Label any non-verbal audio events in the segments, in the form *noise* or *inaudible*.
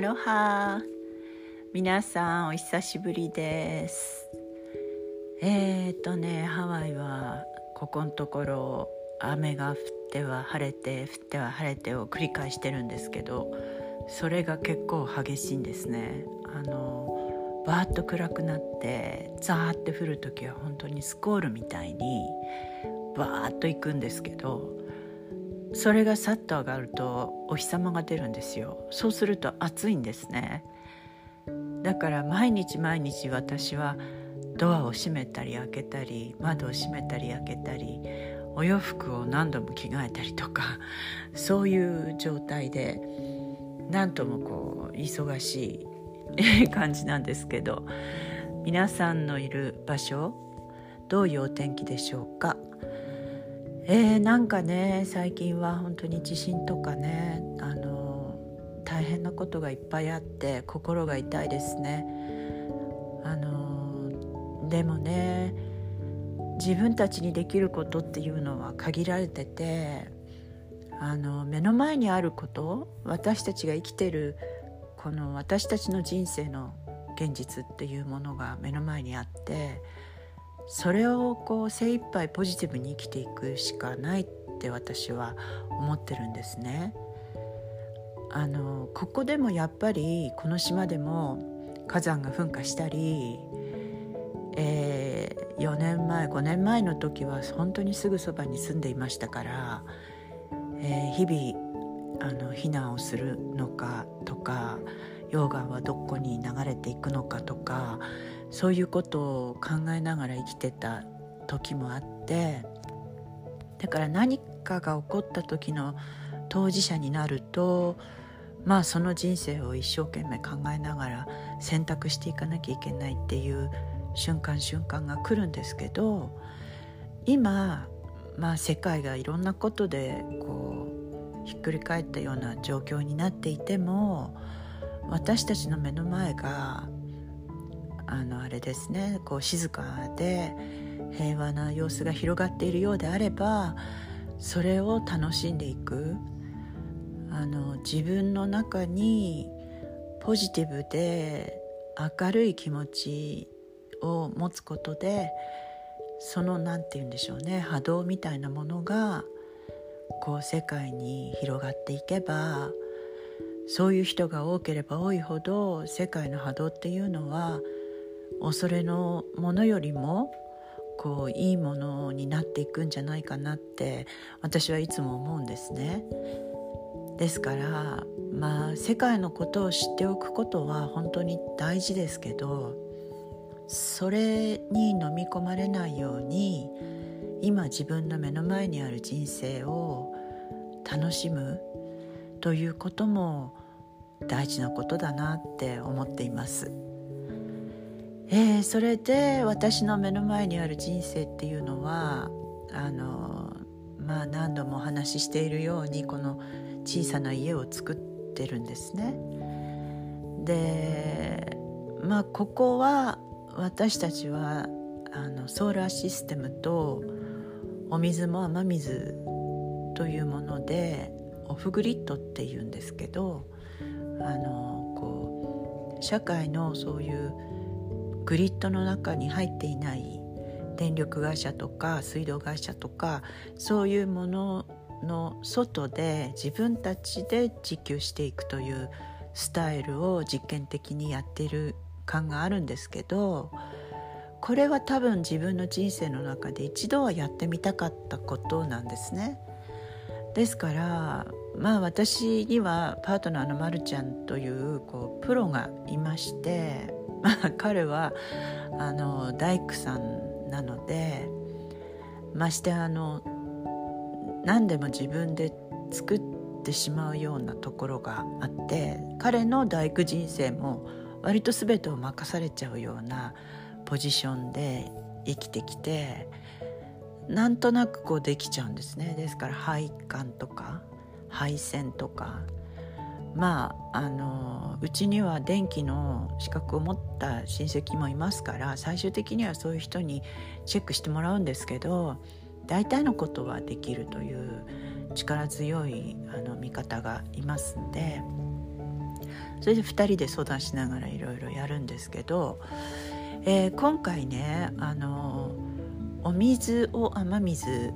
アロハ。皆さんお久しぶりです。えー、っとねハワイはここのところ雨が降っては晴れて降っては晴れてを繰り返してるんですけどそれが結構激しいんですね。あのバーッと暗くなってザーって降る時は本当にスコールみたいにバーッと行くんですけどそれがさっと上がるとお日様が出るんですよ。そうすると暑いんですね。だから毎日毎日私はドアを閉めたり開けたり窓を閉めたり開けたりお洋服を何度も着替えたりとかそういう状態で何ともこう忙しい感じなんですけど皆さんのいる場所どういうお天気でしょうか？えー、なんかね最近は本当に地震とかねあの大変なことがいっぱいあって心が痛いですね。あのでもね自分たちにできることっていうのは限られててあの目の前にあること私たちが生きてるこの私たちの人生の現実っていうものが目の前にあってそれをこう精一杯ポジティブに生きていくしかないって私は思ってるんですね。あのここでもやっぱりこの島でも火山が噴火したり、えー、4年前5年前の時は本当にすぐそばに住んでいましたから、えー、日々あの避難をするのかとか溶岩はどこに流れていくのかとかそういうことを考えながら生きてた時もあってだから何かが起こった時の当事者になるとまあその人生を一生懸命考えながら選択していかなきゃいけないっていう瞬間瞬間が来るんですけど今、まあ、世界がいろんなことでこうひっくり返ったような状況になっていても私たちの目の前があのあれですね。こう静かで平和な様子が広がっているようであればそれを楽しんでいく。あの自分の中にポジティブで明るい気持ちを持つことでその何て言うんでしょうね。波動みたいなものがこう世界に広がっていけばそういう人が多ければ多いほど世界の波動っていうのは恐れのものよりもこういいものになっていくんじゃないかなって私はいつも思うんですね。ですからまあ世界のことを知っておくことは本当に大事ですけどそれに飲み込まれないように今自分の目の前にある人生を楽しむということも大事なことだなって思っています。えー、それで私の目の前にある人生っていうのはあのまあ何度もお話ししているようにこの小さな家を作ってるんですね。でまあここは私たちはあのソーラーシステムとお水も雨水というものでオフグリッドっていうんですけどあのこう社会のそういうグリッドの中に入っていない電力会社とか水道会社とかそういうものの外で自分たちで自給していくというスタイルを実験的にやっている感があるんですけどこれは多分自分の人生の中で一度はやってみたかったことなんですね。ですからまあ私にはパートナーのまるちゃんというこうプロがいましてまあ、彼はあの大工さんなのでましてあの何でも自分で作ってしまうようなところがあって彼の大工人生も割と全てを任されちゃうようなポジションで生きてきてなんとなくこうできちゃうんですね。ですから配管とか配線とかまああのうちには電気の資格を持った親戚もいますから最終的にはそういう人にチェックしてもらうんですけど大体のことはできるという力強いあの見方がいますんでそれで2人で相談しながらいろいろやるんですけど、えー、今回ねあのお水を雨水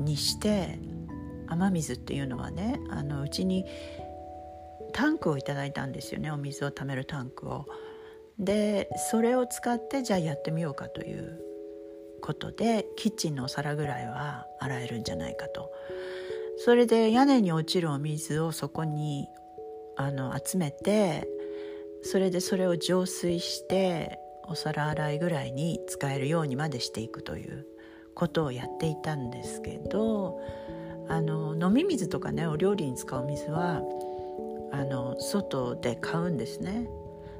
にして雨水っていうのはねあのうちにタンクをいただいたんですよねお水を貯めるタンクを。でそれを使ってじゃあやってみようかということでキッチンのお皿ぐらいは洗えるんじゃないかと。それで屋根に落ちるお水をそこにあの集めてそれでそれを浄水してお皿洗いぐらいに使えるようにまでしていくということをやっていたんですけどあの飲み水とかねお料理に使う水はあの外で買うんですね。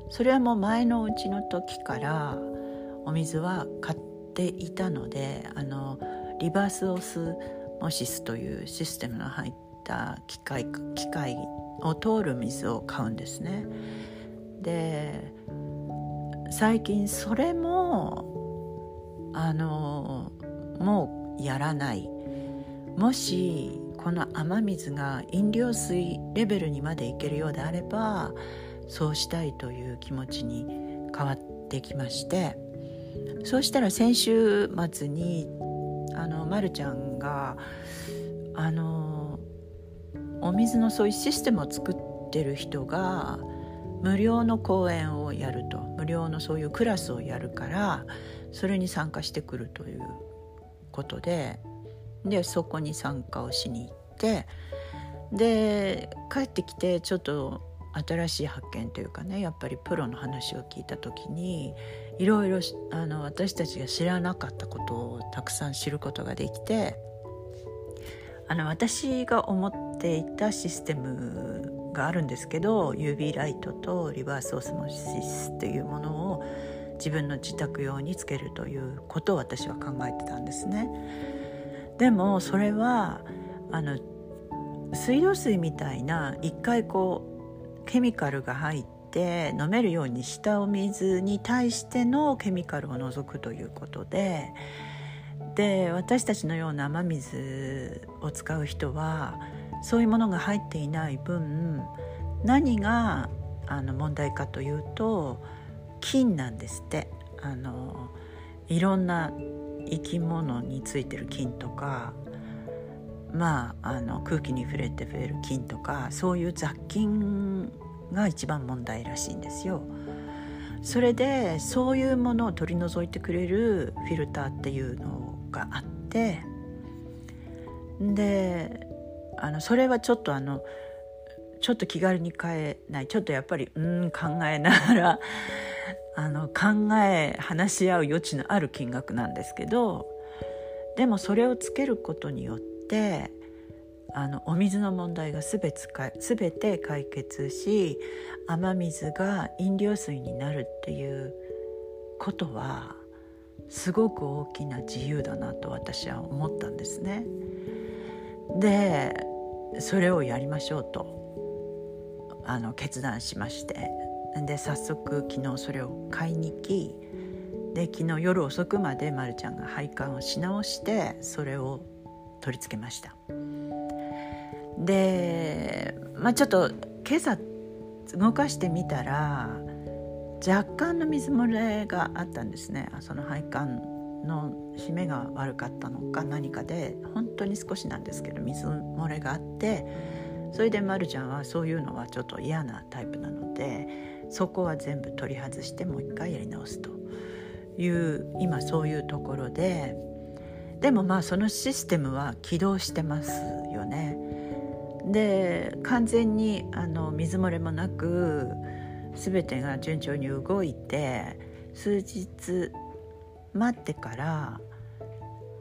それはもう前のうちの時からお水は買っていたのであのリバースオスモシスというシステムの入った機械機械を通る水を買うんですね。で最近それもあのもうやらないもしこの雨水が飲料水レベルにまでいけるようであればそうしたいという気持ちに変わってきましてそうしたら先週末にあの、ま、るちゃんがあのお水のそういうシステムを作ってる人が無料の講演をやると無料のそういうクラスをやるからそれに参加してくるということででそこに参加をしに行ってで帰ってきてちょっと新しい発見というかねやっぱりプロの話を聞いた時にいろいろあの私たちが知らなかったことをたくさん知ることができてあの私が思っていたシステムがあるんですけど UV ライトとリバースオスモシスというものを自分の自宅用につけるということを私は考えてたんですね。でもそれはあの水道水みたいな一回こうケミカルが入って飲めるようにしたお水に対してのケミカルを除くということでで私たちのような雨水を使う人はそういうものが入っていない分何があの問題かというと菌なんですって。あのいろんな生き物についてる菌とかまああの空気に触れて増える菌とかそういう雑菌が一番問題らしいんですよ。それでそういうものを取り除いてくれるフィルターっていうのがあってであのそれはちょっとあのちょっと気軽に買えないちょっとやっぱりうん考えながらあの考え話し合う余地のある金額なんですけどでもそれをつけることによってあのお水の問題がすべ全て解決し雨水が飲料水になるっていうことはすごく大きな自由だなと私は思ったんですね。でそれをやりましょうとあの決断しましてで早速昨日それを買いに行きで昨日夜遅くまでまるちゃんが配管をし直してそれを取り付けました。で、まあ、ちょっと今朝動かしてみたら若干の水漏れがあったんですね。その配管の締めが悪かったのか何かで本当に少しなんですけど水漏れがあってそれでまるちゃんはそういうのはちょっと嫌なタイプなのでそこは全部取り外してもう一回やり直すという今そういうところででもまあそのシステムは起動してますよね。で完全にあの水漏れもなく全てが順調に動いて数日待ってから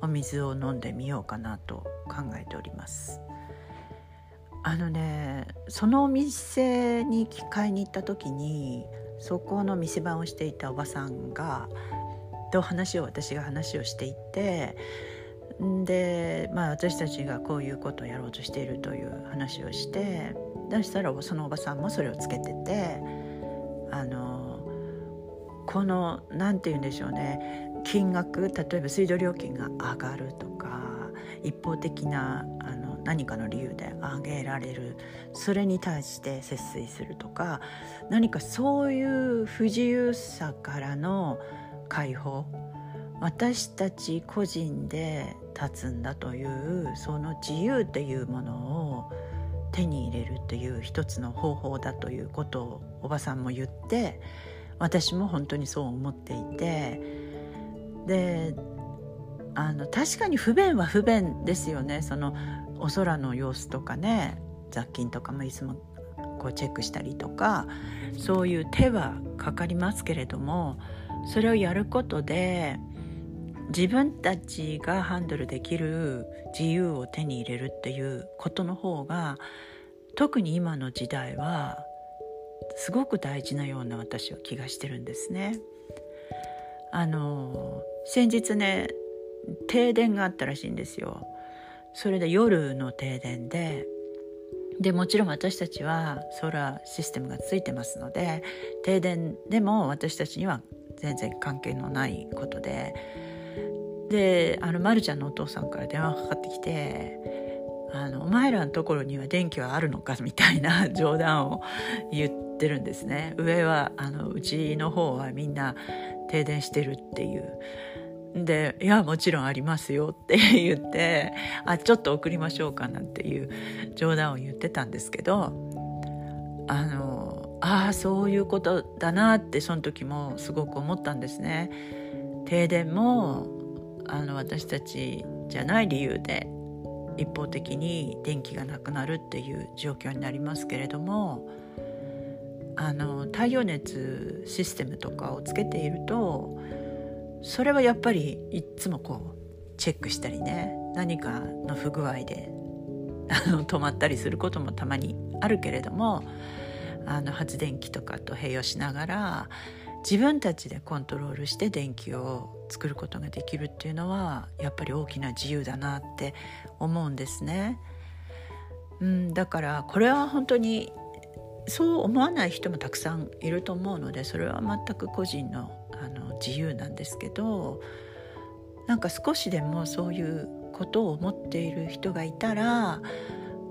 お水を飲んでみようかなと考えております。あのねそのお店に買いに行った時にそこの店番をしていたおばさんがと話を私が話をしていてで、まあ、私たちがこういうことをやろうとしているという話をして出したらそのおばさんもそれをつけててあのこの何て言うんでしょうね金額例えば水道料金が上がるとか一方的なあの何かの理由で挙げられる。それに対して節水するとか何かそういう不自由さからの解放。私たち個人で立つんだというその自由っていうものを手に入れるという一つの方法だということをおばさんも言って私も本当にそう思っていて。であの確かに不便は不便ですよね。そのお空の様子とかね。雑菌とかもいつもこうチェックしたりとか。そういう手はかかりますけれどもそれをやることで自分たちがハンドルできる自由を手に入れるっていうことの方が特に今の時代はすごく大事なような私は気がしてるんですね。あの先日ね停電があったらしいんですよ。それで夜の停電ででもちろん私たちはソーラーシステムがついてますので停電でも私たちには全然関係のないことでであの、ま、るちゃんのお父さんから電話がかかってきてあの「お前らのところには電気はあるのか?」みたいな *laughs* 冗談を言ってるんですね上はあのうちの方はみんな停電してるっていうで「いやもちろんありますよ」って言って「あちょっと送りましょうか」なんていう冗談を言ってたんですけどあのああそういうことだなってその時もすごく思ったんですね。停電もあの私たちじゃない理由で一方的に電気がなくなるっていう状況になりますけれどもあの太陽熱システムとかをつけているとそれはやっぱりいつもこうチェックしたりね何かの不具合で *laughs* あの止まったりすることもたまにあるけれどもあの発電機とかと併用しながら自分たちでコントロールして電気を作ることができるっていうのはやっぱり大きな自由だなって思うんですね。うん、だからこれは本当にそう思わない人もたくさんいると思うのでそれは全く個人のあの自由なんですけどなんか少しでもそういうことを思っている人がいたら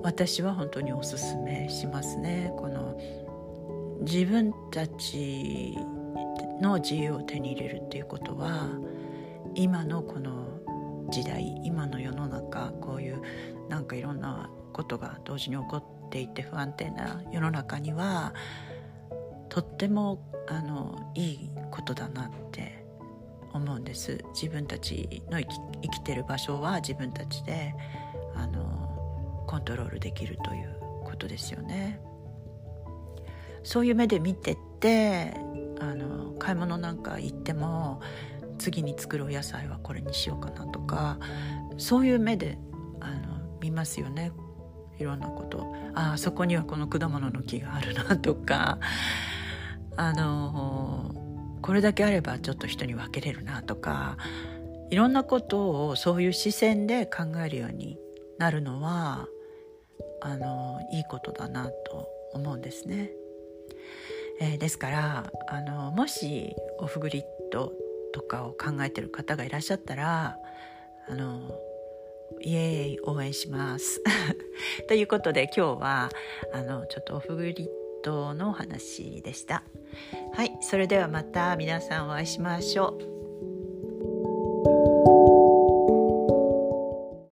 私は本当におすすめしますね。この自分たちの自由を手に入れるっていうことは今のこの時代今の世の中こういうなんかいろんなことが同時に起こっていて不安定な世の中にはとってもあのいいことだなって思うんです。自分たちの生き生きてる場所は自分たちであのコントロールできるということですよね。そういう目で見てってあの買い物なんか行っても次に作るお野菜はこれにしようかなとかそういう目であの見ますよね。いろんなこと。ああそこにはこの果物の木があるなとか。あのこれだけあればちょっと人に分けれるなとかいろんなことをそういう視線で考えるようになるのはあのいいことだなと思うんですね。えー、ですからあのもしオフグリッドとかを考えてる方がいらっしゃったらあのイエーイ応援します。*laughs* ということで今日はあのちょっとオフグリッドのお話でした。はい、それではまた皆さんお会いしましょう。